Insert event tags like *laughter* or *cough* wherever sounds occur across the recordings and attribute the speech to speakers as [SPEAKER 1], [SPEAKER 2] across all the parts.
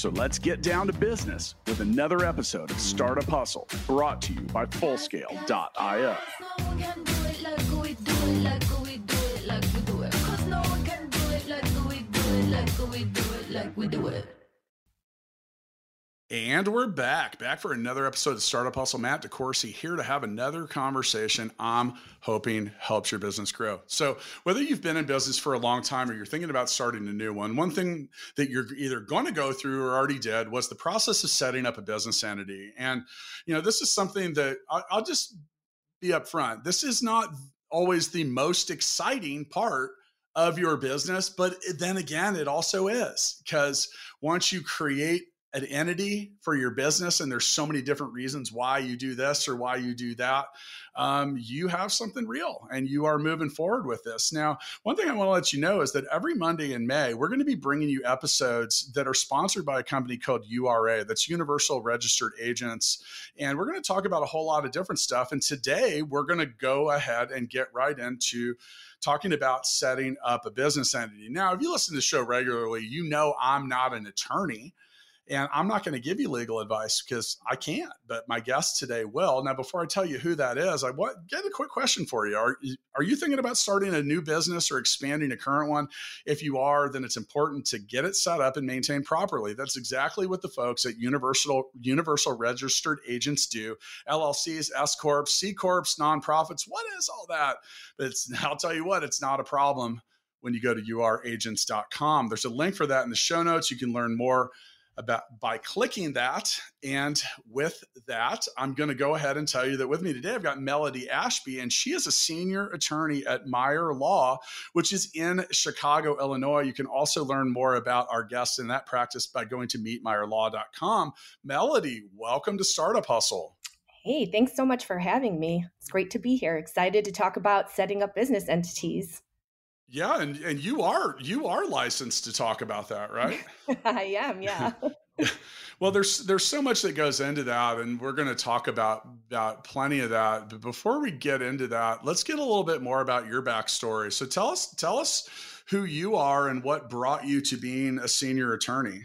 [SPEAKER 1] So let's get down to business with another episode of Startup Hustle brought to you by Fullscale.io. And we're back, back for another episode of Startup Hustle. Matt DeCoursey here to have another conversation I'm hoping helps your business grow. So, whether you've been in business for a long time or you're thinking about starting a new one, one thing that you're either going to go through or already did was the process of setting up a business entity. And, you know, this is something that I'll just be upfront. This is not always the most exciting part of your business, but then again, it also is because once you create an entity for your business and there's so many different reasons why you do this or why you do that um, you have something real and you are moving forward with this. Now one thing i want to let you know is that every monday in may we're going to be bringing you episodes that are sponsored by a company called ura that's universal registered agents and we're going to talk about a whole lot of different stuff and today we're going to go ahead and get right into talking about setting up a business entity. Now if you listen to the show regularly you know i'm not an attorney and I'm not going to give you legal advice because I can't, but my guest today will. Now, before I tell you who that is, I want get a quick question for you. Are are you thinking about starting a new business or expanding a current one? If you are, then it's important to get it set up and maintained properly. That's exactly what the folks at Universal Universal Registered Agents do. LLCs, S corps, C corps, nonprofits. What is all that? But it's *laughs* I'll tell you what, it's not a problem when you go to uragents.com. There's a link for that in the show notes. You can learn more about by clicking that. And with that, I'm going to go ahead and tell you that with me today, I've got Melody Ashby, and she is a senior attorney at Meyer Law, which is in Chicago, Illinois. You can also learn more about our guests in that practice by going to meetmeyerlaw.com. Melody, welcome to Startup Hustle.
[SPEAKER 2] Hey, thanks so much for having me. It's great to be here. Excited to talk about setting up business entities.
[SPEAKER 1] Yeah, and and you are you are licensed to talk about that, right? *laughs*
[SPEAKER 2] I am, yeah. *laughs*
[SPEAKER 1] well, there's there's so much that goes into that, and we're going to talk about about plenty of that. But before we get into that, let's get a little bit more about your backstory. So tell us tell us who you are and what brought you to being a senior attorney.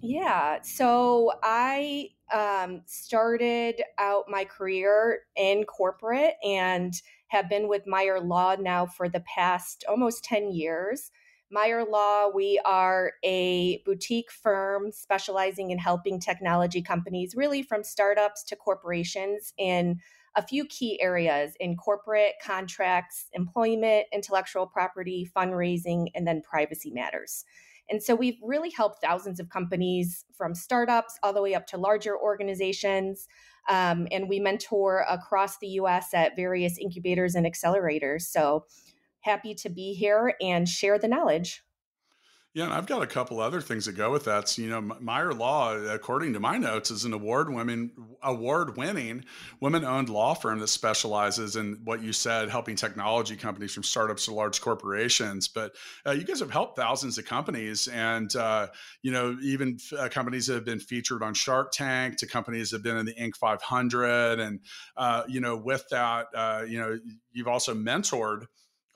[SPEAKER 2] Yeah, so I um, started out my career in corporate and have been with Meyer Law now for the past almost 10 years. Meyer Law, we are a boutique firm specializing in helping technology companies, really from startups to corporations, in a few key areas in corporate contracts, employment, intellectual property, fundraising, and then privacy matters. And so we've really helped thousands of companies from startups all the way up to larger organizations. Um, and we mentor across the US at various incubators and accelerators. So happy to be here and share the knowledge.
[SPEAKER 1] Yeah, and I've got a couple other things that go with that. So, you know, Meyer Law, according to my notes, is an award women award winning women owned law firm that specializes in what you said, helping technology companies from startups to large corporations. But uh, you guys have helped thousands of companies, and uh, you know, even uh, companies that have been featured on Shark Tank to companies that have been in the Inc. 500, and uh, you know, with that, uh, you know, you've also mentored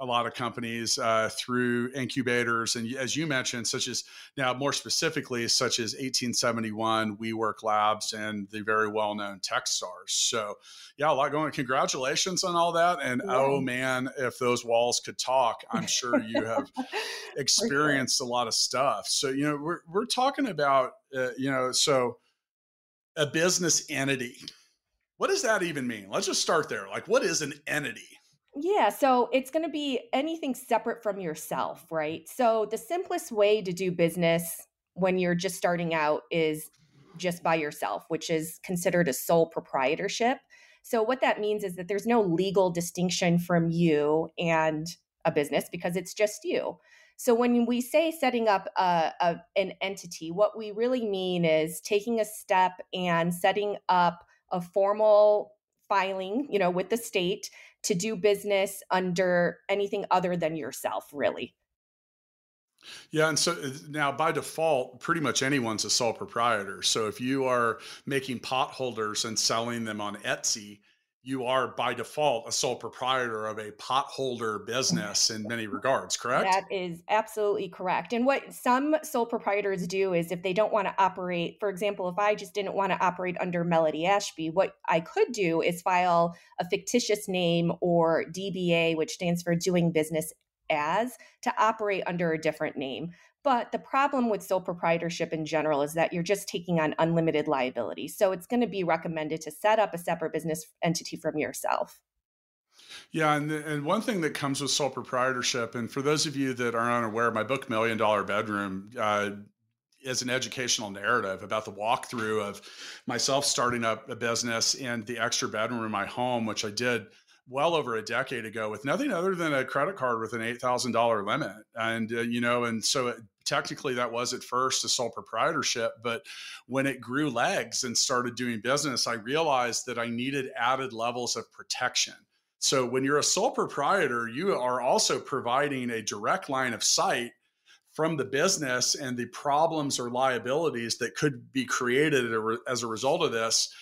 [SPEAKER 1] a lot of companies uh, through incubators and as you mentioned such as now more specifically such as 1871 WeWork Labs and the very well-known techstars. So yeah a lot going congratulations on all that and yeah. oh man if those walls could talk i'm sure you have *laughs* experienced a lot of stuff. So you know we're, we're talking about uh, you know so a business entity. What does that even mean? Let's just start there. Like what is an entity
[SPEAKER 2] yeah, so it's going to be anything separate from yourself, right? So the simplest way to do business when you're just starting out is just by yourself, which is considered a sole proprietorship. So what that means is that there's no legal distinction from you and a business because it's just you. So when we say setting up a, a, an entity, what we really mean is taking a step and setting up a formal filing, you know, with the state to do business under anything other than yourself, really.
[SPEAKER 1] Yeah, and so uh, now by default, pretty much anyone's a sole proprietor. So if you are making pot holders and selling them on Etsy, you are by default a sole proprietor of a potholder business in many regards, correct?
[SPEAKER 2] That is absolutely correct. And what some sole proprietors do is if they don't want to operate, for example, if I just didn't want to operate under Melody Ashby, what I could do is file a fictitious name or DBA, which stands for doing business as, to operate under a different name. But the problem with sole proprietorship in general is that you're just taking on unlimited liability. So it's going to be recommended to set up a separate business entity from yourself.
[SPEAKER 1] Yeah, and and one thing that comes with sole proprietorship, and for those of you that are unaware, my book Million Dollar Bedroom uh, is an educational narrative about the walkthrough of myself starting up a business in the extra bedroom in my home, which I did well over a decade ago with nothing other than a credit card with an $8,000 limit. And, uh, you know, and so it, technically that was at first a sole proprietorship. But when it grew legs and started doing business, I realized that I needed added levels of protection. So when you're a sole proprietor, you are also providing a direct line of sight from the business and the problems or liabilities that could be created as a result of this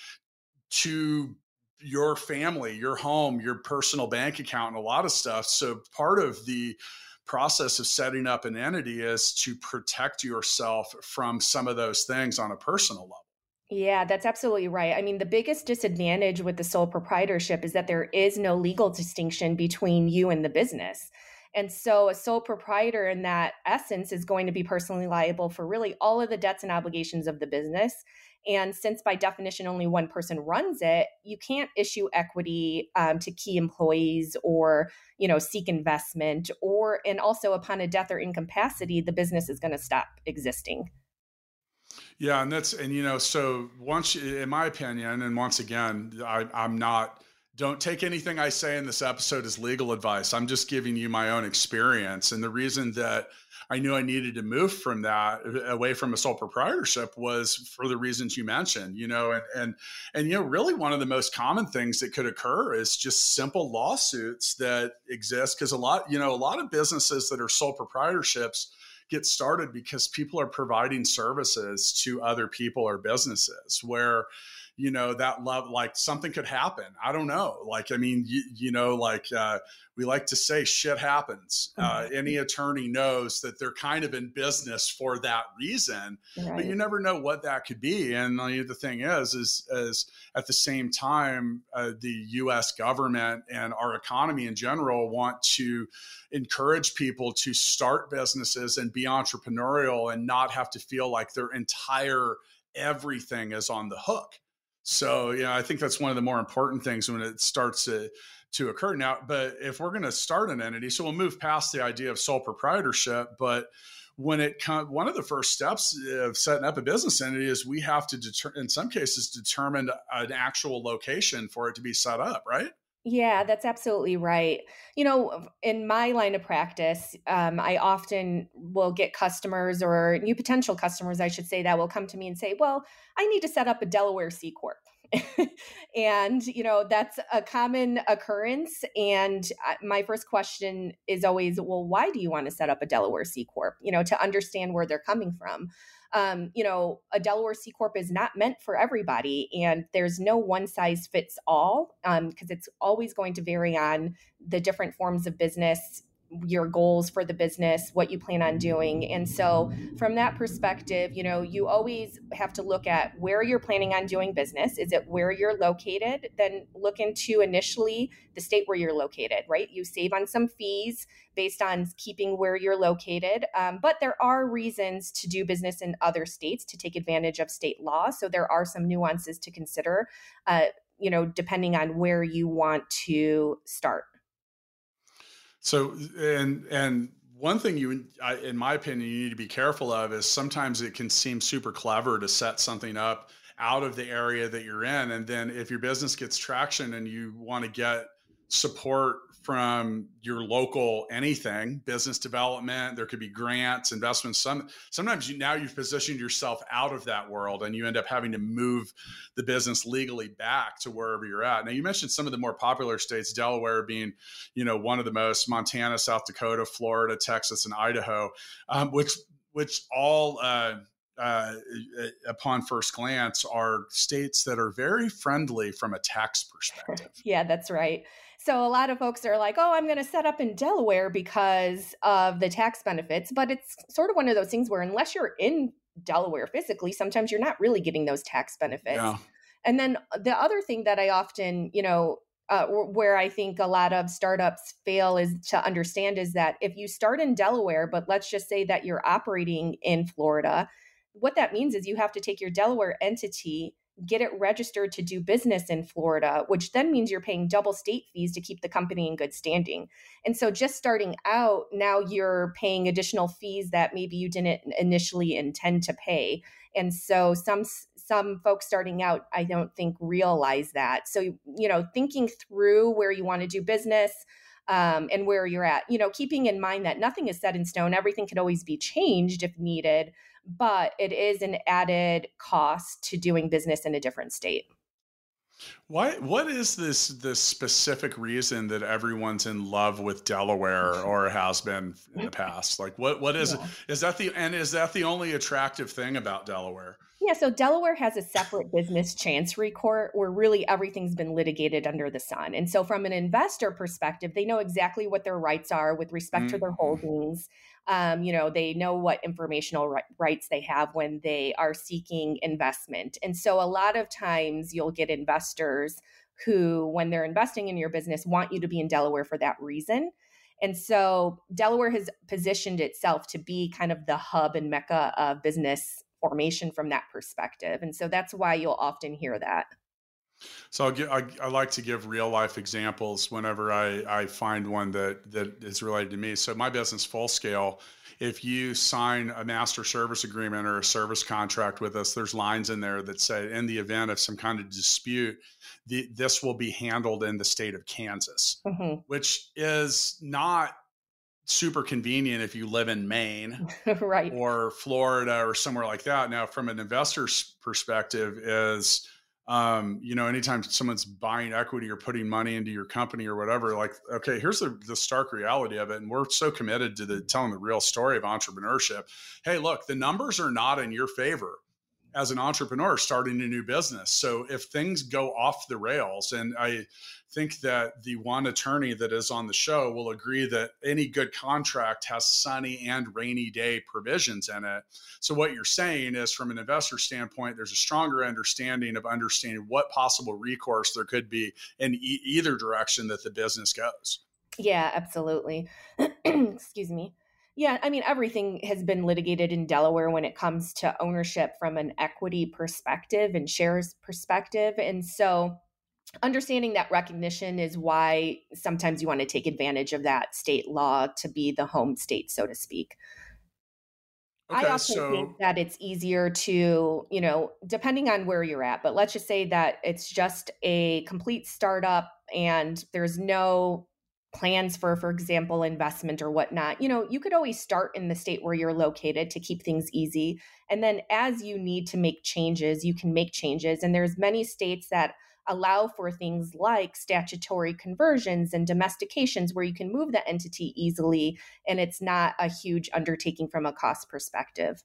[SPEAKER 1] to your family, your home, your personal bank account, and a lot of stuff. So part of the process of setting up an entity is to protect yourself from some of those things on a personal level.
[SPEAKER 2] Yeah, that's absolutely right. I mean, the biggest disadvantage with the sole proprietorship is that there is no legal distinction between you and the business. And so a sole proprietor in that essence is going to be personally liable for really all of the debts and obligations of the business. And since by definition only one person runs it, you can't issue equity um, to key employees or you know seek investment or and also upon a death or incapacity, the business is going to stop existing.
[SPEAKER 1] Yeah, and that's and you know so once in my opinion, and once again, I, I'm not don't take anything I say in this episode as legal advice. I'm just giving you my own experience. And the reason that I knew I needed to move from that uh, away from a sole proprietorship was for the reasons you mentioned, you know, and and and you know, really one of the most common things that could occur is just simple lawsuits that exist because a lot, you know, a lot of businesses that are sole proprietorships get started because people are providing services to other people or businesses where you know that love like something could happen. I don't know. Like i mean you, you know like uh, we like to say shit happens. Uh, mm-hmm. any attorney knows that they're kind of in business for that reason right. but you never know what that could be. And uh, the thing is is is at the same time uh, the us government and our economy in general want to encourage people to start businesses and be entrepreneurial and not have to feel like their entire everything is on the hook so, yeah, I think that's one of the more important things when it starts to to occur now. But if we're going to start an entity, so we'll move past the idea of sole proprietorship, but when it comes, one of the first steps of setting up a business entity is we have to, deter- in some cases, determine an actual location for it to be set up, right?
[SPEAKER 2] Yeah, that's absolutely right. You know, in my line of practice, um, I often will get customers or new potential customers, I should say, that will come to me and say, Well, I need to set up a Delaware C Corp. *laughs* and, you know, that's a common occurrence. And my first question is always, Well, why do you want to set up a Delaware C Corp? You know, to understand where they're coming from um, you know, a Delaware C Corp is not meant for everybody, and there's no one size fits all because um, it's always going to vary on the different forms of business your goals for the business, what you plan on doing. And so, from that perspective, you know, you always have to look at where you're planning on doing business. Is it where you're located? Then look into initially the state where you're located, right? You save on some fees based on keeping where you're located. Um, but there are reasons to do business in other states to take advantage of state law. So, there are some nuances to consider, uh, you know, depending on where you want to start.
[SPEAKER 1] So and and one thing you, I, in my opinion, you need to be careful of is sometimes it can seem super clever to set something up out of the area that you're in, and then if your business gets traction and you want to get support from your local anything business development there could be grants investments. Some sometimes you now you've positioned yourself out of that world and you end up having to move the business legally back to wherever you're at. Now you mentioned some of the more popular states delaware being you know one of the most montana south dakota florida texas and idaho um, which which all uh, uh, upon first glance are states that are very friendly from a tax *laughs* perspective.
[SPEAKER 2] yeah, that's right. So a lot of folks are like, "Oh, I'm going to set up in Delaware because of the tax benefits," but it's sort of one of those things where unless you're in Delaware physically, sometimes you're not really getting those tax benefits. Yeah. And then the other thing that I often, you know, uh, where I think a lot of startups fail is to understand is that if you start in Delaware, but let's just say that you're operating in Florida, what that means is you have to take your Delaware entity, get it registered to do business in Florida, which then means you're paying double state fees to keep the company in good standing. And so just starting out, now you're paying additional fees that maybe you didn't initially intend to pay. And so some some folks starting out, I don't think realize that. So you know, thinking through where you want to do business, um, and where you're at. You know, keeping in mind that nothing is set in stone, everything can always be changed if needed but it is an added cost to doing business in a different state.
[SPEAKER 1] Why? What is this this specific reason that everyone's in love with Delaware *laughs* or has been in the past? Like, what what is yeah. is that the and is that the only attractive thing about Delaware?
[SPEAKER 2] Yeah, so Delaware has a separate business chancery court where really everything's been litigated under the sun. And so, from an investor perspective, they know exactly what their rights are with respect mm-hmm. to their mm-hmm. holdings. Um, you know, they know what informational rights they have when they are seeking investment. And so a lot of times you'll get investors who, when they're investing in your business, want you to be in Delaware for that reason. And so Delaware has positioned itself to be kind of the hub and mecca of business formation from that perspective. And so that's why you'll often hear that.
[SPEAKER 1] So I'll give, I, I, like to give real life examples whenever I, I find one that, that is related to me. So my business, Full Scale, if you sign a master service agreement or a service contract with us, there's lines in there that say, in the event of some kind of dispute, the, this will be handled in the state of Kansas, mm-hmm. which is not super convenient if you live in Maine *laughs*
[SPEAKER 2] right.
[SPEAKER 1] or Florida or somewhere like that. Now, from an investor's perspective, is um, you know, anytime someone's buying equity or putting money into your company or whatever, like, okay, here's the, the stark reality of it. And we're so committed to the telling the real story of entrepreneurship. Hey, look, the numbers are not in your favor as an entrepreneur starting a new business. So if things go off the rails, and I think that the one attorney that is on the show will agree that any good contract has sunny and rainy day provisions in it. So what you're saying is from an investor standpoint, there's a stronger understanding of understanding what possible recourse there could be in e- either direction that the business goes.
[SPEAKER 2] Yeah, absolutely. *clears throat* Excuse me. Yeah, I mean, everything has been litigated in Delaware when it comes to ownership from an equity perspective and shares perspective. And so, understanding that recognition is why sometimes you want to take advantage of that state law to be the home state, so to speak. Okay, I also so... think that it's easier to, you know, depending on where you're at, but let's just say that it's just a complete startup and there's no plans for for example investment or whatnot you know you could always start in the state where you're located to keep things easy. And then as you need to make changes you can make changes. And there's many states that allow for things like statutory conversions and domestications where you can move the entity easily and it's not a huge undertaking from a cost perspective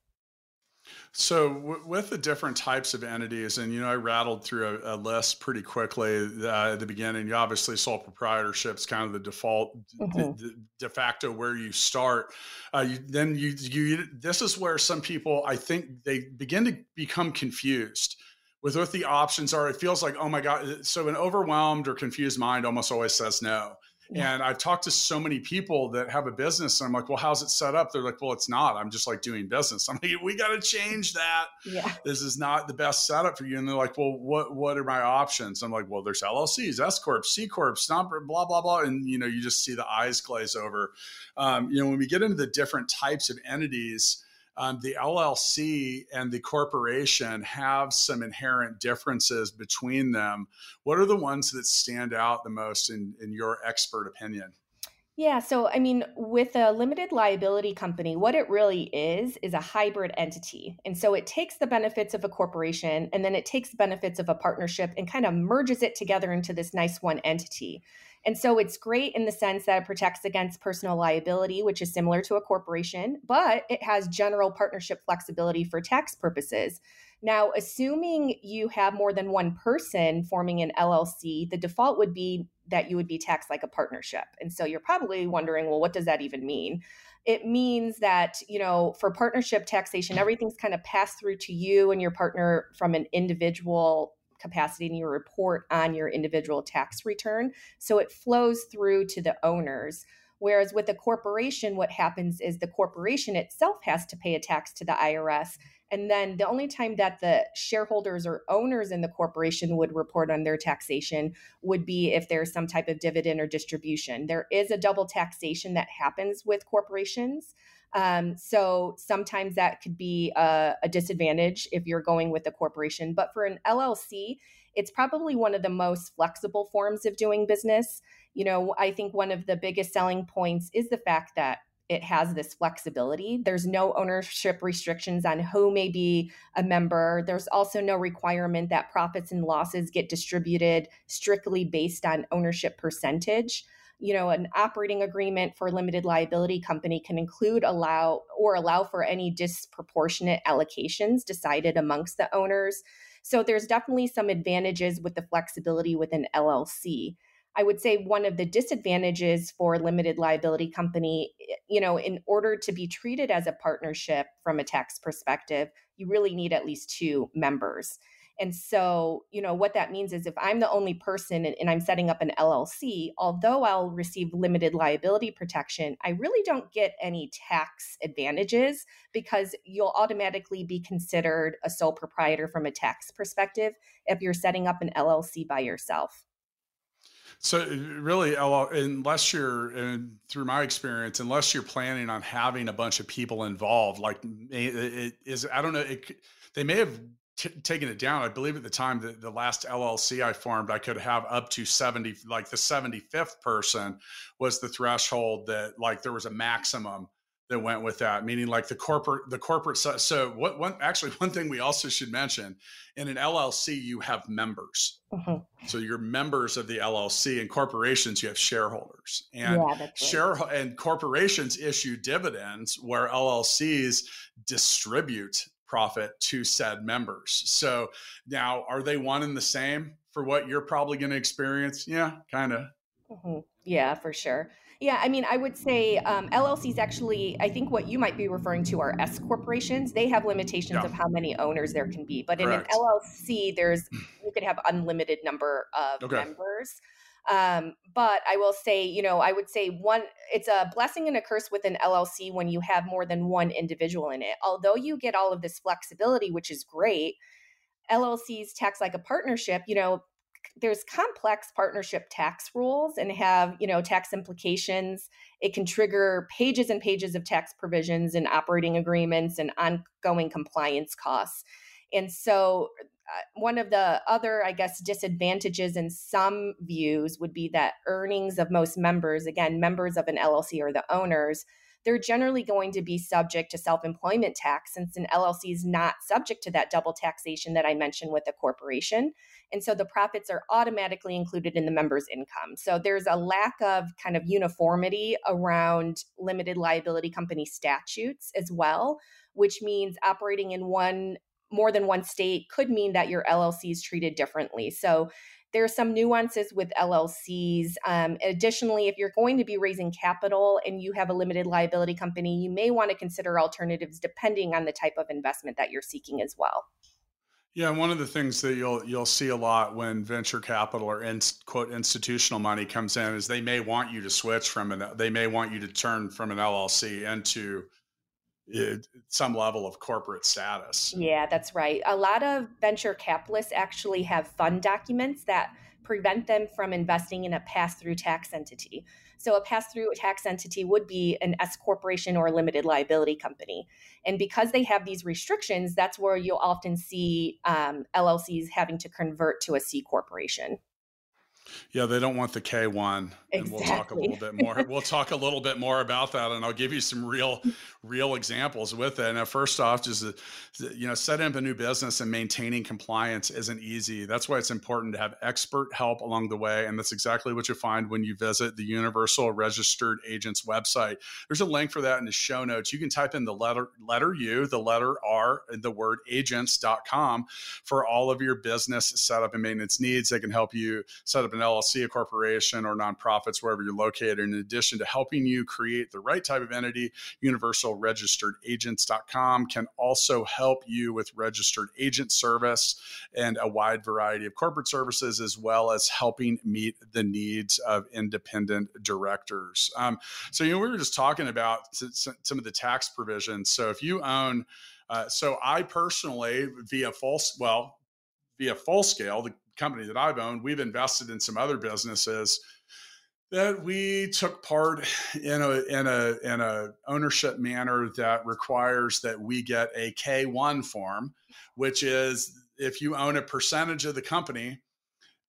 [SPEAKER 1] so, w- with the different types of entities, and you know, I rattled through a, a list pretty quickly uh, at the beginning. You obviously sole proprietorship is kind of the default, mm-hmm. de, de, facto where you start. Uh, you, then you, you, this is where some people, I think, they begin to become confused with what the options are. It feels like, oh my god! So, an overwhelmed or confused mind almost always says no. And I've talked to so many people that have a business, and I'm like, well, how's it set up? They're like, well, it's not. I'm just like doing business. I'm like, we got to change that. Yeah. This is not the best setup for you. And they're like, well, what what are my options? I'm like, well, there's LLCs, S corp, C corp, stomp, blah blah blah, and you know, you just see the eyes glaze over. Um, you know, when we get into the different types of entities. Um, the LLC and the corporation have some inherent differences between them. What are the ones that stand out the most in, in your expert opinion?
[SPEAKER 2] Yeah, so I mean, with a limited liability company, what it really is is a hybrid entity. And so it takes the benefits of a corporation and then it takes the benefits of a partnership and kind of merges it together into this nice one entity. And so it's great in the sense that it protects against personal liability, which is similar to a corporation, but it has general partnership flexibility for tax purposes. Now, assuming you have more than one person forming an LLC, the default would be that you would be taxed like a partnership. And so you're probably wondering, well, what does that even mean? It means that, you know, for partnership taxation, everything's kind of passed through to you and your partner from an individual capacity and you report on your individual tax return. So it flows through to the owners. Whereas with a corporation, what happens is the corporation itself has to pay a tax to the IRS. And then the only time that the shareholders or owners in the corporation would report on their taxation would be if there's some type of dividend or distribution. There is a double taxation that happens with corporations. Um, so sometimes that could be a, a disadvantage if you're going with a corporation. But for an LLC, it's probably one of the most flexible forms of doing business. You know, I think one of the biggest selling points is the fact that it has this flexibility. There's no ownership restrictions on who may be a member. There's also no requirement that profits and losses get distributed strictly based on ownership percentage. You know, an operating agreement for a limited liability company can include allow or allow for any disproportionate allocations decided amongst the owners. So there's definitely some advantages with the flexibility with an LLC. I would say one of the disadvantages for limited liability company, eh, you know, in order to be treated as a partnership from a tax perspective, you really need at least two members. And so, you know, what that means is if I'm the only person and, and, I'm setting up an LLC, although I'll receive limited liability protection, I really don't get any tax advantages because you'll automatically be considered a sole proprietor from a tax perspective if you're setting up an LLC by yourself.
[SPEAKER 1] So uh, really, unless you're, and through my experience, unless you're planning on having a bunch of people involved, like it is, I don't know, it, they may have t- taken it down. I believe at the time that the last LLC I formed, I could have up to 70, like the 75th person was the threshold that like there was a maximum that went with that meaning like the corporate the corporate so what one actually *laughs* one thing we also should mention in an llc you have members. Mm-hmm. so you're members of the llc and corporations you have shareholders. And yeah, share and corporations issue dividends where llcs distribute profit to said members. So now are they one and the same for what you're probably going to experience? Yeah kind of
[SPEAKER 2] mm-hmm. yeah for sure yeah, I mean, I would say um, LLCs actually, I think what you might be referring to are S corporations. They have limitations yeah. of how many owners there can be. But Correct. in an LLC, there's *clears throat* you could have unlimited number of okay. members. Um, but I will say, you know, I would say one, it's a blessing and a curse with an LLC when you have more than one individual in it. Although you get all of this flexibility, which is great, LLCs tax like a partnership, you know, there's complex partnership tax rules and have you know tax implications it can trigger pages and pages of tax provisions and operating agreements and ongoing compliance costs and so uh, one of the other i guess disadvantages in some views would be that earnings of most members again members of an llc or the owners they're generally going to be subject to self employment tax since an LLC is not subject to that double taxation that I mentioned with a corporation. And so the profits are automatically included in the member's income. So there's a lack of kind of uniformity around limited liability company statutes as well, which means operating in one more than one state could mean that your LLC is treated differently. So there are some nuances with LLCs. Um, additionally, if you're going to be raising capital and you have a limited liability company, you may want to consider alternatives depending on the type of investment that you're seeking as well.
[SPEAKER 1] Yeah, one of the things that you'll you'll see a lot when venture capital or in, quote institutional money comes in is they may want you to switch from an they may want you to turn from an LLC into it, some level of corporate status.
[SPEAKER 2] Yeah, that's right. A lot of venture capitalists actually have fund documents that prevent them from investing in a pass through tax entity. So, a pass through tax entity would be an S corporation or a limited liability company. And because they have these restrictions, that's where you'll often see um, LLCs having to convert to a C corporation.
[SPEAKER 1] Yeah, they don't want the K1.
[SPEAKER 2] Exactly.
[SPEAKER 1] And we'll talk a little bit more. we'll talk a little bit more about that and I'll give you some real real examples with it. Now, first off, just you know, setting up a new business and maintaining compliance isn't easy. That's why it's important to have expert help along the way and that's exactly what you find when you visit the Universal Registered Agents website. There's a link for that in the show notes. You can type in the letter letter U, the letter R, and the word agents.com for all of your business setup and maintenance needs. They can help you set up an LLC, a corporation, or nonprofits wherever you're located. In addition to helping you create the right type of entity, Universal Registered Agents.com can also help you with registered agent service and a wide variety of corporate services, as well as helping meet the needs of independent directors. Um, so, you know, we were just talking about some of the tax provisions. So, if you own, uh, so I personally, via false, well, via full scale, the company that I've owned, we've invested in some other businesses that we took part in a in a in a ownership manner that requires that we get a K1 form, which is if you own a percentage of the company,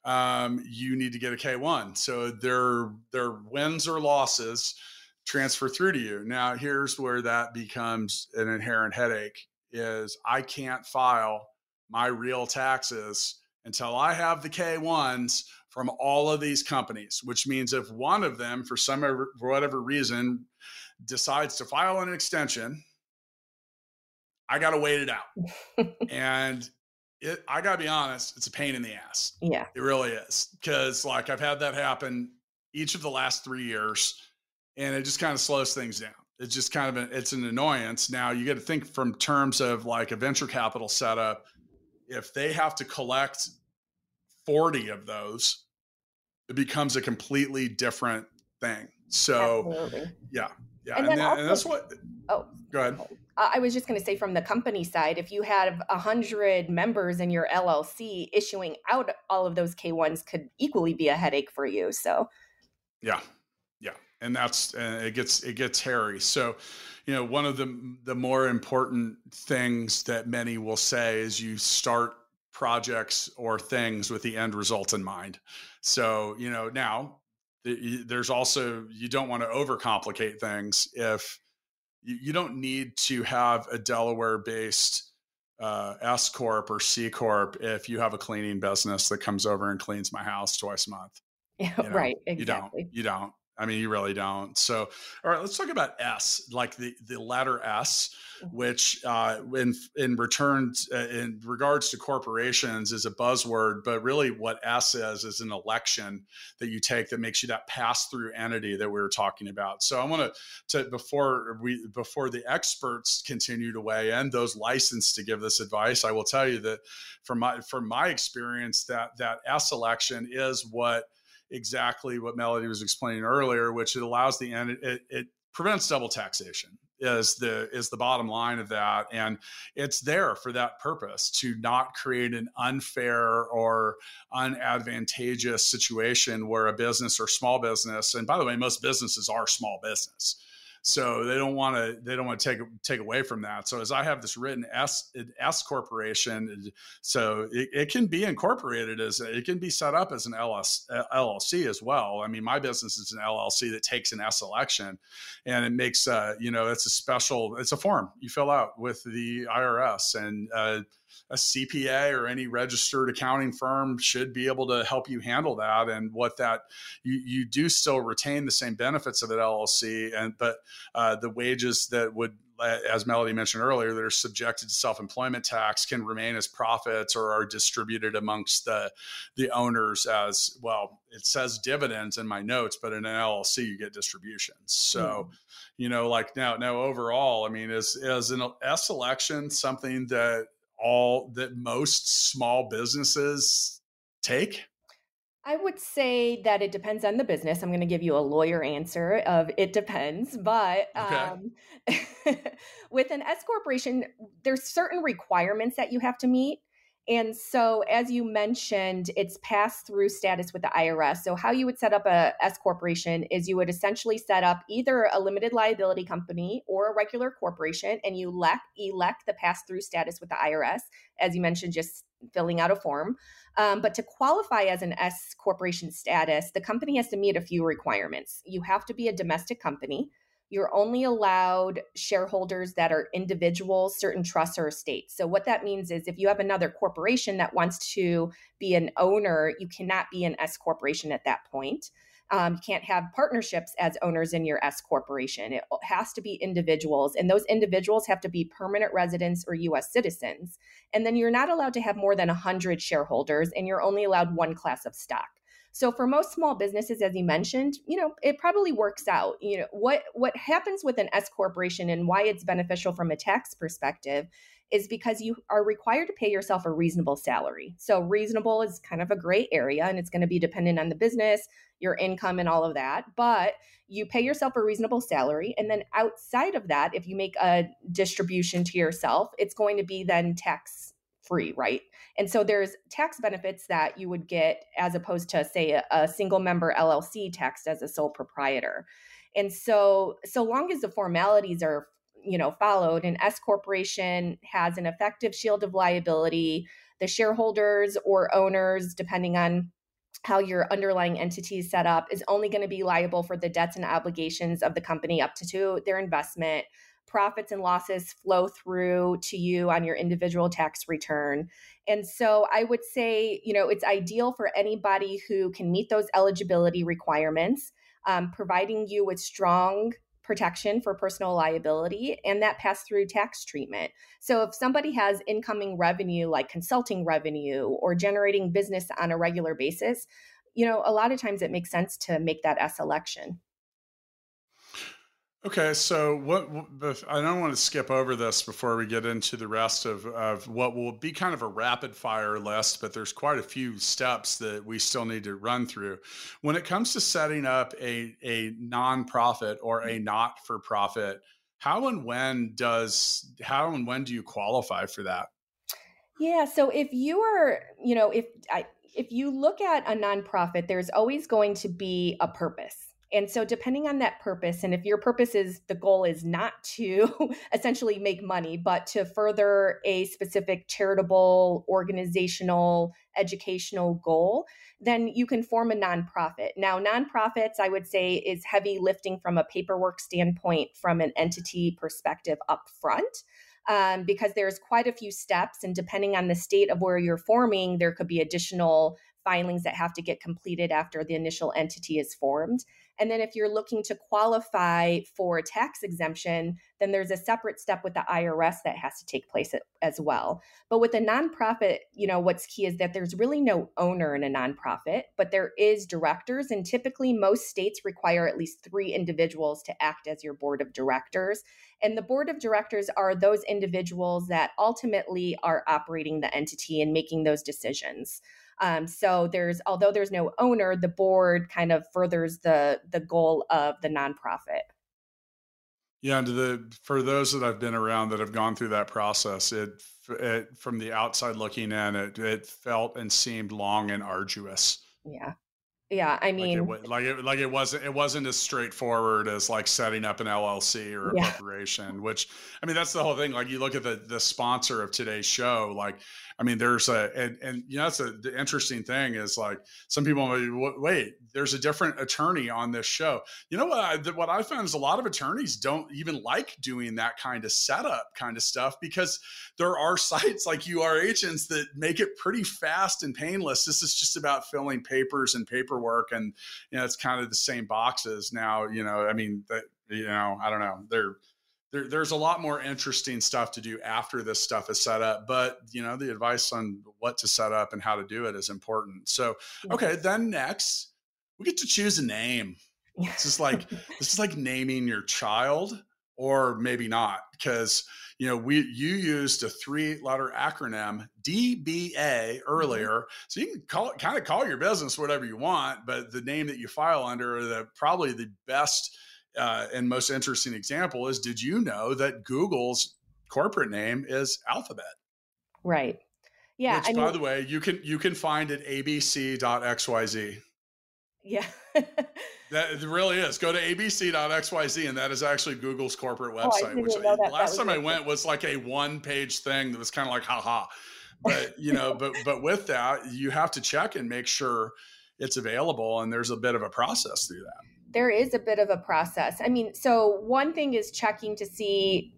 [SPEAKER 1] um, you need to get a K1. So their their wins or losses transfer through to you. Now here's where that becomes an inherent headache is I can't file my real taxes until I have the K1s from all of these companies, which means if one of them, for some for whatever reason, decides to file an extension, I got to wait it out. *laughs* and it, I got to be honest, it's a pain in the ass.
[SPEAKER 2] Yeah.
[SPEAKER 1] It really is. Because, like, I've had that happen each of the last three years, and it just kind of slows things down. It's just kind of a, it's an annoyance. Now you got to think from terms of like a venture capital setup if they have to collect 40 of those, it becomes a completely different thing. So, Absolutely. yeah. Yeah. And, and, then, also, and that's what.
[SPEAKER 2] Oh,
[SPEAKER 1] go ahead.
[SPEAKER 2] Oh, I was just going to say from the company side, if you have a hundred members in your LLC, issuing out all of those K1s could equally be a headache for you. So,
[SPEAKER 1] yeah, and that's and it gets it gets hairy. So, you know, one of the the more important things that many will say is you start projects or things with the end result in mind. So, you know, now there's also you don't want to overcomplicate things if you, don't need to have a Delaware based uh, S corp or C corp if you have a cleaning business that comes over and cleans my house twice a month. *laughs*
[SPEAKER 2] You know, right. Exactly.
[SPEAKER 1] You don't. You don't. I mean, you really don't. So, all right, let's talk about S, like the the letter S, mm-hmm. which uh, in in return uh, in regards to corporations is a buzzword, but really what S is is an election that you take that makes you that pass through entity that we were talking about. So, I want to before we before the experts continue to weigh in, those licensed to give this advice, I will tell you that from my from my experience, that that S election is what exactly what Melody was explaining earlier, which it allows the end it, it prevents double taxation is the is the bottom line of that. And it's there for that purpose to not create an unfair or unadvantageous situation where a business or small business and by the way most businesses are small business so they don't want to they don't want to take take away from that. So as I have this written S S corporation, so it, it can be incorporated as it can be set up as an LS, LLC as well. I mean, my business is an LLC that takes an S election, and it makes uh, you know it's a special it's a form you fill out with the IRS and. Uh, a CPA or any registered accounting firm should be able to help you handle that. And what that you you do still retain the same benefits of an LLC, and but uh, the wages that would as Melody mentioned earlier, that are subjected to self-employment tax can remain as profits or are distributed amongst the the owners as well. It says dividends in my notes, but in an LLC you get distributions. So, mm. you know, like now now overall, I mean, is is an S election something that all that most small businesses take?
[SPEAKER 2] I would say that it depends on the business. I'm going to give you a lawyer answer of it depends, but okay. um, *laughs* with an S corporation, there's certain requirements that you have to meet, And so, as you mentioned, it's pass through status with the IRS. So, how you would set up a S corporation is you would essentially set up either a limited liability company or a regular corporation, and you elect, elect the pass through status with the IRS. As you mentioned, just filling out a form. Um, but to qualify as an S corporation status, the company has to meet a few requirements. You have to be a domestic company. You're only allowed shareholders that are individuals, certain trusts or estates. So, what that means is if you have another corporation that wants to be an owner, you cannot be an S corporation at that point. Um, you can't have partnerships as owners in your S corporation. It has to be individuals, and those individuals have to be permanent residents or U.S. citizens. And then you're not allowed to have more than 100 shareholders, and you're only allowed one class of stock. So for most small businesses, as you mentioned, you know, it probably works out. You know, what what happens with an S corporation and why it's beneficial from a tax perspective is because you are required to pay yourself a reasonable salary. So reasonable is kind of a gray area and it's going to be dependent on the business, your income and all of that, but you pay yourself a reasonable salary and then outside of that if you make a distribution to yourself, it's going to be then tax free, right? And so there's tax benefits that you would get as opposed to, say, a, a single member LLC taxed as a sole proprietor. And so, so long as the formalities are you know followed an s corporation has an effective shield of liability the shareholders or owners depending on how your underlying entity is set up is only going to be liable for the debts and obligations of the company up to their investment profits and losses flow through to you on your individual tax return. And so I would say, you know, it's ideal for anybody who can meet those eligibility requirements, um, providing you with strong protection for personal liability and that pass through tax treatment. So if somebody has incoming revenue like consulting revenue or generating business on a regular basis, you know, a lot of times it makes sense to make that S election.
[SPEAKER 1] Okay, so what I don't want to skip over this before we get into the rest of, of what will be kind of a rapid fire list, but there's quite a few steps that we still need to run through. When it comes to setting up a, a nonprofit or a not for profit, how and when does how and when do you qualify for that?
[SPEAKER 2] Yeah, so if you are, you know, if I if you look at a nonprofit, there's always going to be a purpose and so, depending on that purpose, and if your purpose is the goal is not to *laughs* essentially make money, but to further a specific charitable, organizational, educational goal, then you can form a nonprofit. Now, nonprofits, I would say, is heavy lifting from a paperwork standpoint, from an entity perspective up front. Um, because there's quite a few steps, and depending on the state of where you're forming, there could be additional filings that have to get completed after the initial entity is formed. And then if you're looking to qualify for tax exemption, then there's a separate step with the IRS that has to take place as well. But with a nonprofit, you know, what's key is that there's really no owner in a nonprofit, but there is directors. And typically, most states require at least three individuals to act as your board of directors. And the board of directors are those individuals that ultimately are operating the entity and making those decisions. Um, so there's although there's no owner, the board kind of furthers the the goal of the nonprofit.
[SPEAKER 1] Yeah, and the for those that I've been around that have gone through that process, it, it from the outside looking in, it it felt and seemed long and arduous.
[SPEAKER 2] Yeah, yeah. I mean,
[SPEAKER 1] like it, like it, like it wasn't it wasn't as straightforward as like setting up an LLC or a yeah. corporation. Which I mean, that's the whole thing. Like you look at the the sponsor of today's show, like I mean, there's a, and, and you know, that's a, the interesting thing is like some people wait, there's a different attorney on this show. You know what? I, what I found is a lot of attorneys don't even like doing that kind of setup kind of stuff because there are *laughs* sites like UR agents that make it pretty fast and painless. This is just about filling papers and paperwork, and you know, it's kind of the same boxes now. You know, I mean, you know, I don't know, they're there, there's a lot more interesting stuff to do after this stuff is set up but you know the advice on what to set up and how to do it is important. So okay then next we get to choose a name. This is like *laughs* this is like naming your child or maybe not because you know we you used a three letter acronym dba mm-hmm. earlier. So you can call it kind of call your business whatever you want but the name that you file under the probably the best uh, and most interesting example is did you know that Google's corporate name is Alphabet?
[SPEAKER 2] Right. Yeah.
[SPEAKER 1] Which, I by mean, the way, you can you can find at abc.xyz.
[SPEAKER 2] Yeah. *laughs*
[SPEAKER 1] that it really is. Go to abc.xyz, and that is actually Google's corporate oh, website. Oh, which I, last time I went was like a one page thing that was kind of like, haha. *laughs* But you know, but but with that, you have to check and make sure it's available, and there's a bit of a process through that.
[SPEAKER 2] There is a bit of a process. I mean, so one thing is checking to see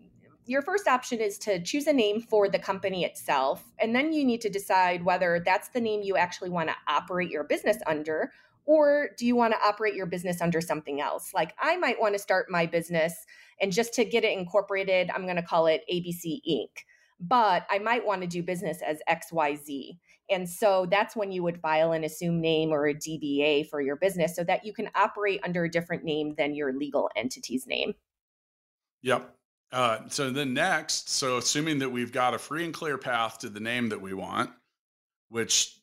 [SPEAKER 2] your first option is to choose a name for the company itself. And then you need to decide whether that's the name you actually want to operate your business under, or do you want to operate your business under something else? Like I might want to start my business and just to get it incorporated, I'm going to call it ABC Inc. But I might want to do business as XYZ. And so that's when you would file an assumed name or a DBA for your business so that you can operate under a different name than your legal entity's name.
[SPEAKER 1] Yep. Uh, so then next, so assuming that we've got a free and clear path to the name that we want, which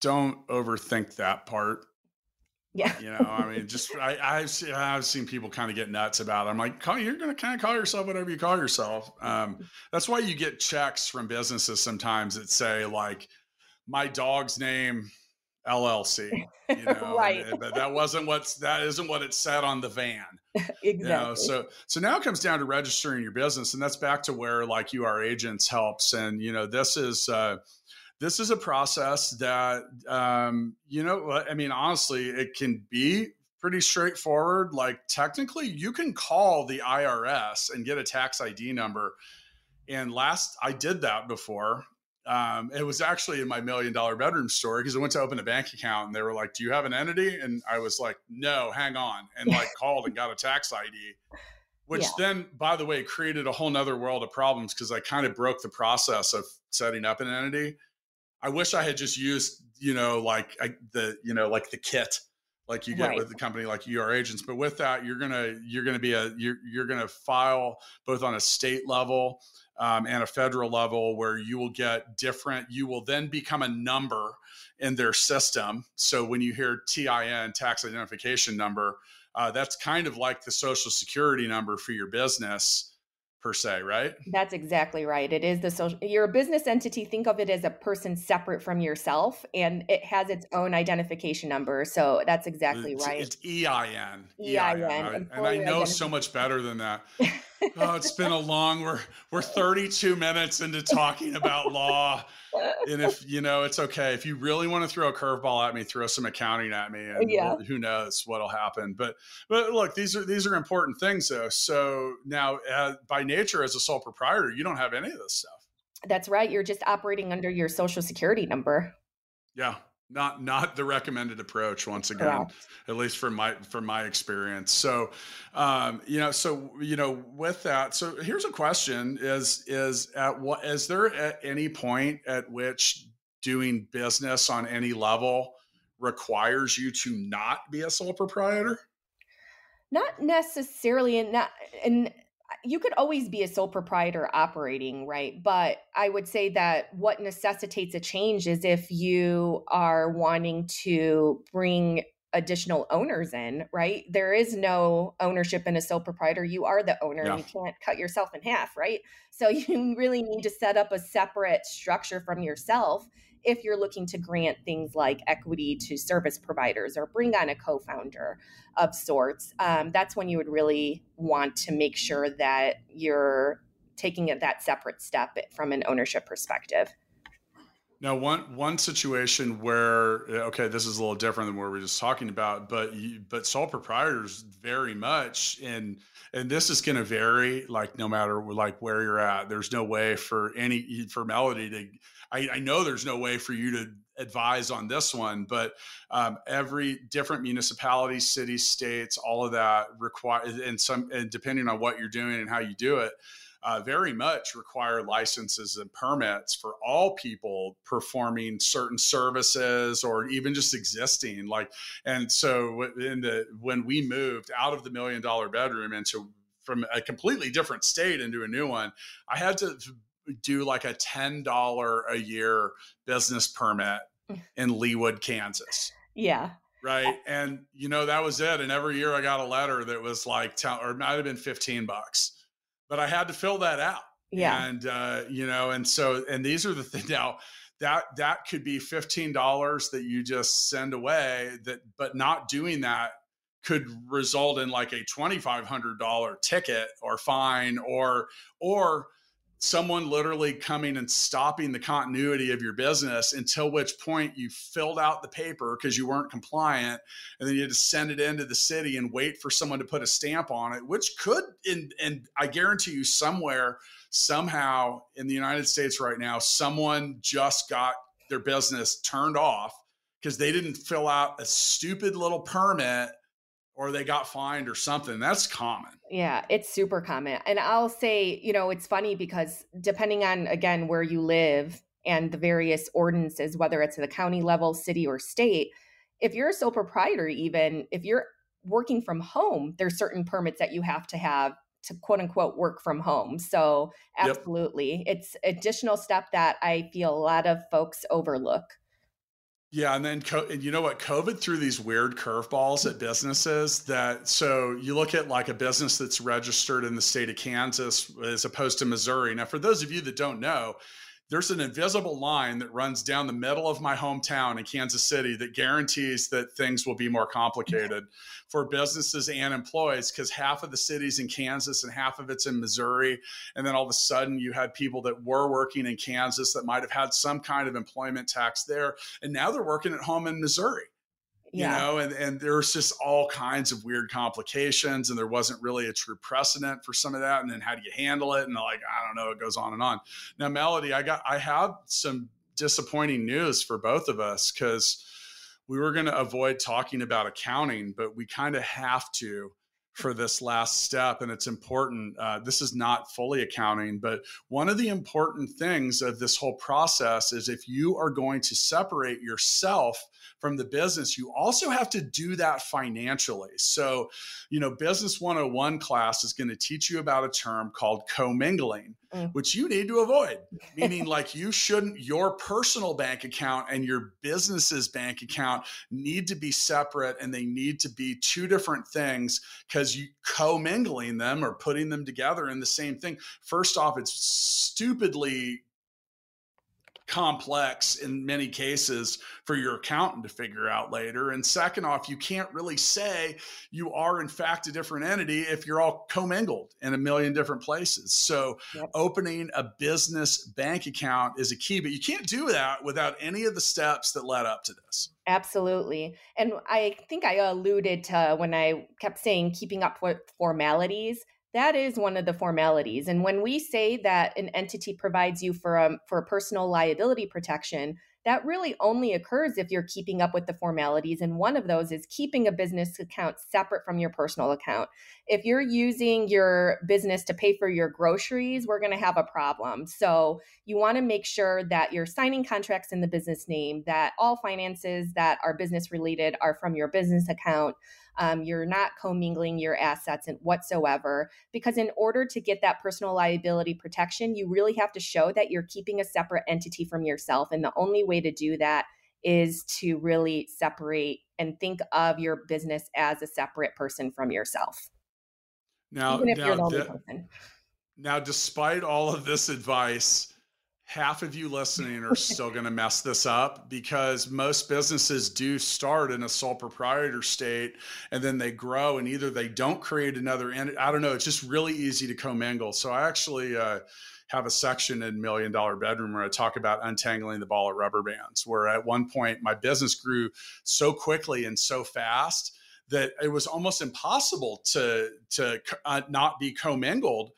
[SPEAKER 1] don't overthink that part.
[SPEAKER 2] Yeah.
[SPEAKER 1] You know, I mean, just I, I've seen, I've seen people kind of get nuts about it. I'm like, you're going to kind of call yourself whatever you call yourself. Um, *laughs* that's why you get checks from businesses sometimes that say like, my dog's name LLC. You *laughs* know,
[SPEAKER 2] right.
[SPEAKER 1] But that wasn't what's that isn't what it said on the van. *laughs*
[SPEAKER 2] exactly. You know?
[SPEAKER 1] So so now it comes down to registering your business, and that's back to where like UR agents helps. And you know, this is uh, this is a process that um, you know. I mean, honestly, it can be pretty straightforward. Like technically, you can call the IRS and get a tax ID number. And last I did that before um, it was actually in my million dollar bedroom story because I went to open a bank account and they were like, "Do you have an entity?" And I was like, "No, hang on," and *laughs* like called and got a tax ID, which yeah. then, by the way, created a whole nother world of problems because I kind of broke the process of setting up an entity. I wish I had just used, you know, like I, the, you know, like the kit like you get right. with the company like UR agents. But with that, you're gonna you're gonna be a you're you're gonna file both on a state level um, and a federal level where you will get different. You will then become a number in their system. So when you hear TIN, tax identification number, uh, that's kind of like the social security number for your business per se, right?
[SPEAKER 2] That's exactly right. It is the social you're a business entity, think of it as a person separate from yourself and it has its own identification number. So that's exactly
[SPEAKER 1] it's,
[SPEAKER 2] right.
[SPEAKER 1] It's EIN.
[SPEAKER 2] EIN. EIN.
[SPEAKER 1] And I know so much better than that. *laughs* oh, it's been a long we're we're 32 minutes into talking about law. And if you know it's okay. If you really want to throw a curveball at me throw some accounting at me and yeah. who knows what'll happen. But but look these are these are important things though. So now uh, by nature as a sole proprietor you don't have any of this stuff.
[SPEAKER 2] That's right. You're just operating under your social security number.
[SPEAKER 1] Yeah not not the recommended approach once again Correct. at least from my from my experience so um you know so you know with that so here's a question is is at what is there at any point at which doing business on any level requires you to not be a sole proprietor
[SPEAKER 2] not necessarily and not and you could always be a sole proprietor operating, right? But I would say that what necessitates a change is if you are wanting to bring additional owners in, right? There is no ownership in a sole proprietor. You are the owner. Yeah. You can't cut yourself in half, right? So *laughs* you really need to set up a separate structure from yourself if you're looking to grant things like equity to service providers or bring on a co-founder of sorts um, that's when you would really want to make sure that you're taking that separate step from an ownership perspective
[SPEAKER 1] now, one one situation where okay, this is a little different than what we were just talking about, but you, but sole proprietors very much, and and this is going to vary like no matter like where you're at. There's no way for any for Melody to I, I, know there's no way for you to advise on this one, but um, every different municipality, cities, states, all of that require, and some, and depending on what you're doing and how you do it, uh, very much require licenses and permits for all people performing certain services or even just existing. Like, and so in the when we moved out of the million dollar bedroom into from a completely different state into a new one, I had to do like a $10 a year business permit *laughs* in Leawood, Kansas.
[SPEAKER 2] Yeah.
[SPEAKER 1] Right. And, you know, that was it. And every year I got a letter that was like, or it might have been 15 bucks, but I had to fill that out.
[SPEAKER 2] Yeah.
[SPEAKER 1] And, uh, you know, and so, and these are the things *laughs* now, that that could be $15 that you just send away that but not doing that could result in like a $2500 ticket or fine or or someone literally coming and stopping the continuity of your business until which point you filled out the paper because you weren't compliant and then you had to send it into the city and wait for someone to put a stamp on it which could and and i guarantee you somewhere somehow in the united states right now someone just got their business turned off because they didn't fill out a stupid little permit or they got fined or something. That's common.
[SPEAKER 2] Yeah, it's super common. And I'll say, you know, it's funny because depending on, again, where you live and the various ordinances, whether it's at the county level, city, or state, if you're a sole proprietor, even if you're working from home, there's certain permits that you have to have to quote unquote work from home. So, absolutely, yep. it's additional step that I feel a lot of folks overlook.
[SPEAKER 1] Yeah, and then and you know what? COVID threw these weird curveballs at businesses. That so you look at like a business that's registered in the state of Kansas as opposed to Missouri. Now, for those of you that don't know, there's an invisible line that runs down the middle of my hometown in Kansas City that guarantees that things will be more complicated for businesses and employees because half of the city's in Kansas and half of it's in Missouri. And then all of a sudden, you had people that were working in Kansas that might have had some kind of employment tax there. And now they're working at home in Missouri yeah. you know and, and there's just all kinds of weird complications and there wasn't really a true precedent for some of that and then how do you handle it and like i don't know it goes on and on now melody i got i have some disappointing news for both of us because we were going to avoid talking about accounting but we kind of have to for this last step and it's important uh, this is not fully accounting but one of the important things of this whole process is if you are going to separate yourself from the business, you also have to do that financially. So, you know, Business 101 class is going to teach you about a term called commingling, mm. which you need to avoid, *laughs* meaning like you shouldn't, your personal bank account and your business's bank account need to be separate and they need to be two different things because you commingling them or putting them together in the same thing. First off, it's stupidly complex in many cases for your accountant to figure out later. And second off, you can't really say you are in fact a different entity if you're all commingled in a million different places. So yep. opening a business bank account is a key, but you can't do that without any of the steps that led up to this.
[SPEAKER 2] Absolutely. And I think I alluded to when I kept saying keeping up with formalities that is one of the formalities and when we say that an entity provides you for a for a personal liability protection that really only occurs if you're keeping up with the formalities. And one of those is keeping a business account separate from your personal account. If you're using your business to pay for your groceries, we're going to have a problem. So you want to make sure that you're signing contracts in the business name, that all finances that are business related are from your business account. Um, you're not commingling your assets and whatsoever because in order to get that personal liability protection you really have to show that you're keeping a separate entity from yourself and the only way to do that is to really separate and think of your business as a separate person from yourself
[SPEAKER 1] now, even if now, you're the only person. Now, despite all of this advice, half of you listening are still going to mess this up because most businesses do start in a sole proprietor state and then they grow and either they don't create another and I don't know it's just really easy to commingle. So I actually uh, have a section in Million Dollar Bedroom where I talk about untangling the ball of rubber bands where at one point my business grew so quickly and so fast that it was almost impossible to to uh, not be commingled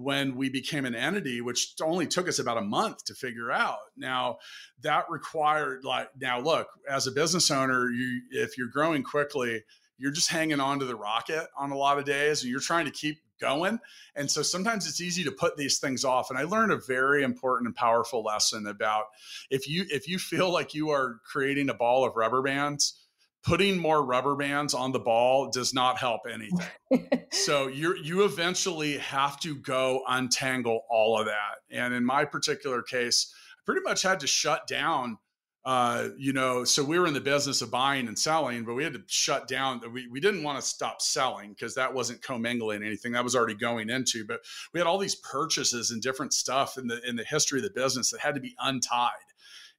[SPEAKER 1] when we became an entity, which only took us about a month to figure out. Now, that required like now look, as a business owner, you if you're growing quickly, you're just hanging on to the rocket on a lot of days and you're trying to keep going. And so sometimes it's easy to put these things off. And I learned a very important and powerful lesson about if you if you feel like you are creating a ball of rubber bands, putting more rubber bands on the ball does not help anything. *laughs* so you you eventually have to go untangle all of that. And in my particular case, I pretty much had to shut down uh, you know, so we were in the business of buying and selling, but we had to shut down. We, we didn't want to stop selling because that wasn't commingling anything that was already going into. But we had all these purchases and different stuff in the in the history of the business that had to be untied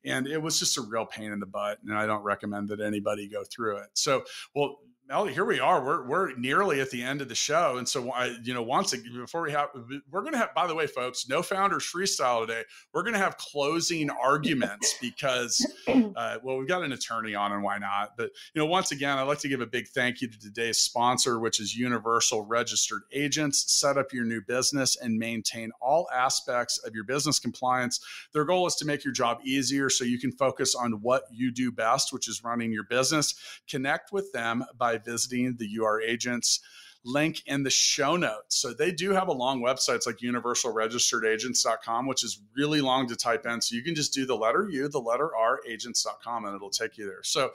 [SPEAKER 1] and it was just a real pain in the butt. And I don't recommend that anybody go through it. So, well, Melody, here we are. We're we're nearly at the end of the show, and so I, you know, once again, before we have, we're going to have. By the way, folks, no founders freestyle today. We're going to have closing arguments *laughs* because, uh, well, we've got an attorney on, and why not? But you know, once again, I'd like to give a big thank you to today's sponsor, which is Universal Registered Agents. Set up your new business and maintain all aspects of your business compliance. Their goal is to make your job easier, so you can focus on what you do best, which is running your business. Connect with them by visiting the UR Agents link in the show notes. So they do have a long website. It's like universalregisteredagents.com, which is really long to type in. So you can just do the letter U, the letter R, agents.com, and it'll take you there. So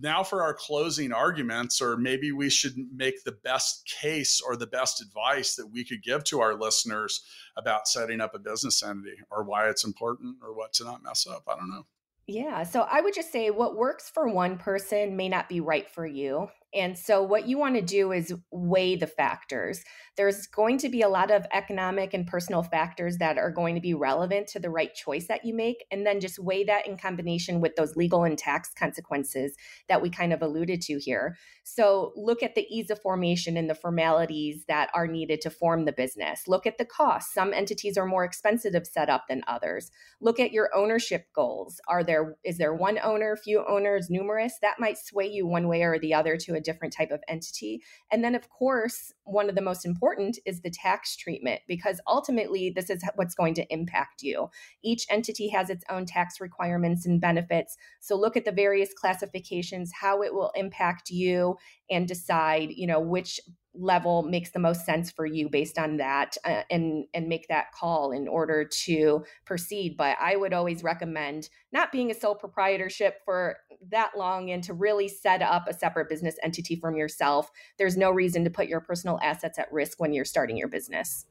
[SPEAKER 1] now for our closing arguments, or maybe we should make the best case or the best advice that we could give to our listeners about setting up a business entity or why it's important or what to not mess up. I don't know.
[SPEAKER 2] Yeah. So I would just say what works for one person may not be right for you. And so, what you want to do is weigh the factors. There's going to be a lot of economic and personal factors that are going to be relevant to the right choice that you make. And then just weigh that in combination with those legal and tax consequences that we kind of alluded to here. So, look at the ease of formation and the formalities that are needed to form the business. Look at the cost. Some entities are more expensive to set up than others. Look at your ownership goals. Are there is there one owner, few owners, numerous? That might sway you one way or the other to a different type of entity. And then, of course, one of the most important is the tax treatment, because ultimately, this is what's going to impact you. Each entity has its own tax requirements and benefits. So, look at the various classifications, how it will impact you, and decide, you know, which level makes the most sense for you based on that uh, and and make that call in order to proceed but i would always recommend not being a sole proprietorship for that long and to really set up a separate business entity from yourself there's no reason to put your personal assets at risk when you're starting your business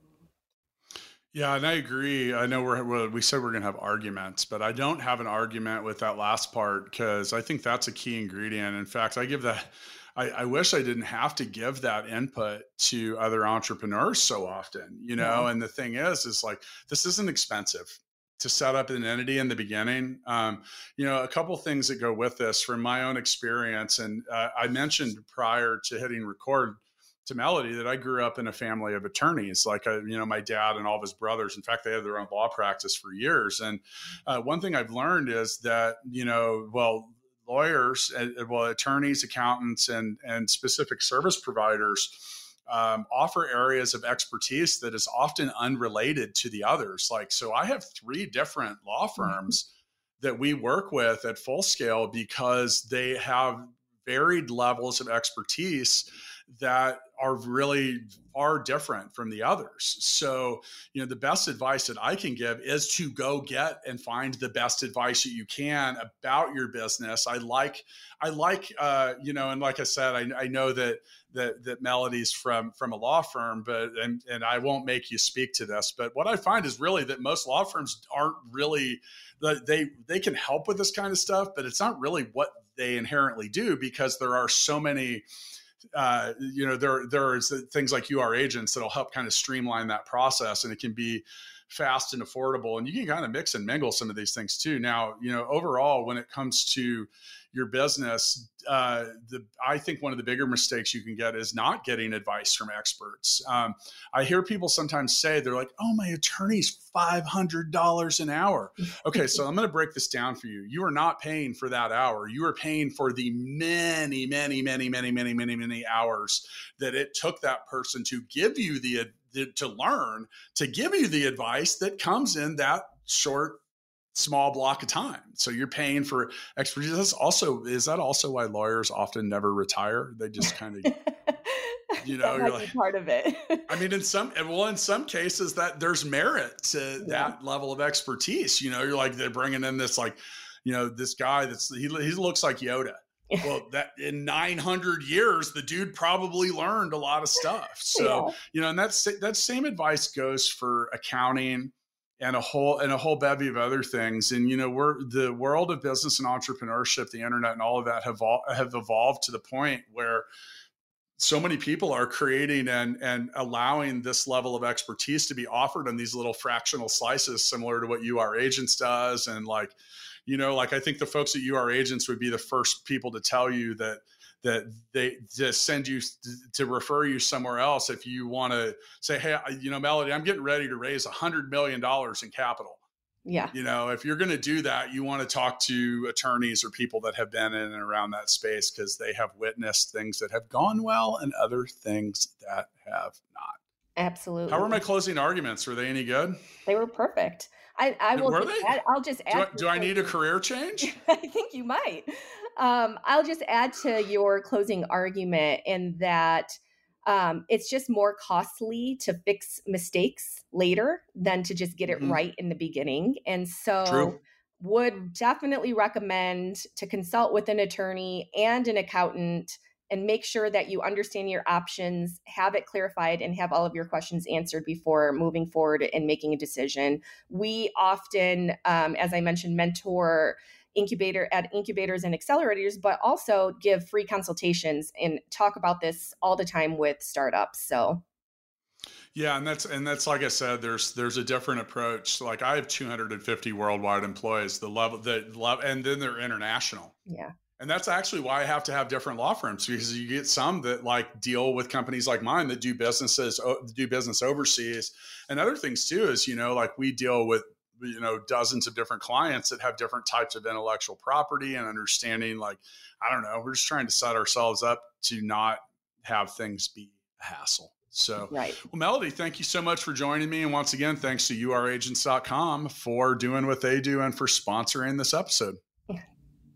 [SPEAKER 1] yeah, and I agree. I know we're we said we're going to have arguments, but I don't have an argument with that last part because I think that's a key ingredient. In fact, I give that I, I, wish I didn't have to give that input to other entrepreneurs so often, you know. Yeah. And the thing is, is like this isn't expensive to set up an entity in the beginning. Um, you know, a couple things that go with this from my own experience, and uh, I mentioned prior to hitting record to Melody that I grew up in a family of attorneys. Like, uh, you know, my dad and all of his brothers. In fact, they had their own law practice for years. And uh, one thing I've learned is that, you know, well, lawyers, uh, well, attorneys, accountants, and and specific service providers um, offer areas of expertise that is often unrelated to the others. Like, so I have three different law mm-hmm. firms that we work with at full scale because they have varied levels of expertise that are really far different from the others. So, you know, the best advice that I can give is to go get and find the best advice that you can about your business. I like, I like, uh, you know, and like I said, I, I know that that that Melody's from from a law firm, but and and I won't make you speak to this, but what I find is really that most law firms aren't really they they can help with this kind of stuff, but it's not really what they inherently do because there are so many uh, you know, there there is things like UR agents that'll help kind of streamline that process, and it can be fast and affordable. And you can kind of mix and mingle some of these things too. Now, you know, overall, when it comes to your business, uh, the I think one of the bigger mistakes you can get is not getting advice from experts. Um, I hear people sometimes say they're like, "Oh, my attorney's five hundred dollars an hour." Okay, so I'm going to break this down for you. You are not paying for that hour. You are paying for the many, many, many, many, many, many, many hours that it took that person to give you the to learn to give you the advice that comes in that short small block of time. So you're paying for expertise. That's also is that also why lawyers often never retire? They just *laughs* kind of *laughs* you know,
[SPEAKER 2] you're like part of it.
[SPEAKER 1] I mean, in some well, in some cases that there's merit to yeah. that level of expertise. You know, you're like they're bringing in this like, you know, this guy that's he he looks like Yoda. Well, that in 900 years, the dude probably learned a lot of stuff. *laughs* So, yeah. you know, and that's that same advice goes for accounting and a whole and a whole bevy of other things. And you know, we're the world of business and entrepreneurship, the internet, and all of that have all, have evolved to the point where so many people are creating and and allowing this level of expertise to be offered in these little fractional slices, similar to what UR Agents does, and like you know, like I think the folks at UR agents would be the first people to tell you that that they just send you to refer you somewhere else if you want to say, hey, you know, Melody, I'm getting ready to raise a hundred million dollars in capital.
[SPEAKER 2] Yeah.
[SPEAKER 1] You know, if you're going to do that, you want to talk to attorneys or people that have been in and around that space because they have witnessed things that have gone well and other things that have not.
[SPEAKER 2] Absolutely.
[SPEAKER 1] How were my closing arguments? Were they any good?
[SPEAKER 2] They were perfect. I, I will.
[SPEAKER 1] Were they?
[SPEAKER 2] Add, I'll just add.
[SPEAKER 1] Do I, do I need a career *laughs* change?
[SPEAKER 2] I think you might. Um, I'll just add to your closing argument in that um, it's just more costly to fix mistakes later than to just get it mm-hmm. right in the beginning. And so, True. would definitely recommend to consult with an attorney and an accountant and make sure that you understand your options, have it clarified, and have all of your questions answered before moving forward and making a decision. We often, um, as I mentioned, mentor incubator at incubators and accelerators, but also give free consultations and talk about this all the time with startups. So
[SPEAKER 1] yeah, and that's and that's like I said, there's there's a different approach. Like I have 250 worldwide employees. The level that love and then they're international.
[SPEAKER 2] Yeah.
[SPEAKER 1] And that's actually why I have to have different law firms because you get some that like deal with companies like mine that do businesses do business overseas, and other things too. Is you know like we deal with you know dozens of different clients that have different types of intellectual property and understanding like i don't know we're just trying to set ourselves up to not have things be a hassle so
[SPEAKER 2] right.
[SPEAKER 1] well melody thank you so much for joining me and once again thanks to uragents.com for doing what they do and for sponsoring this episode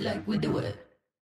[SPEAKER 1] like we do it.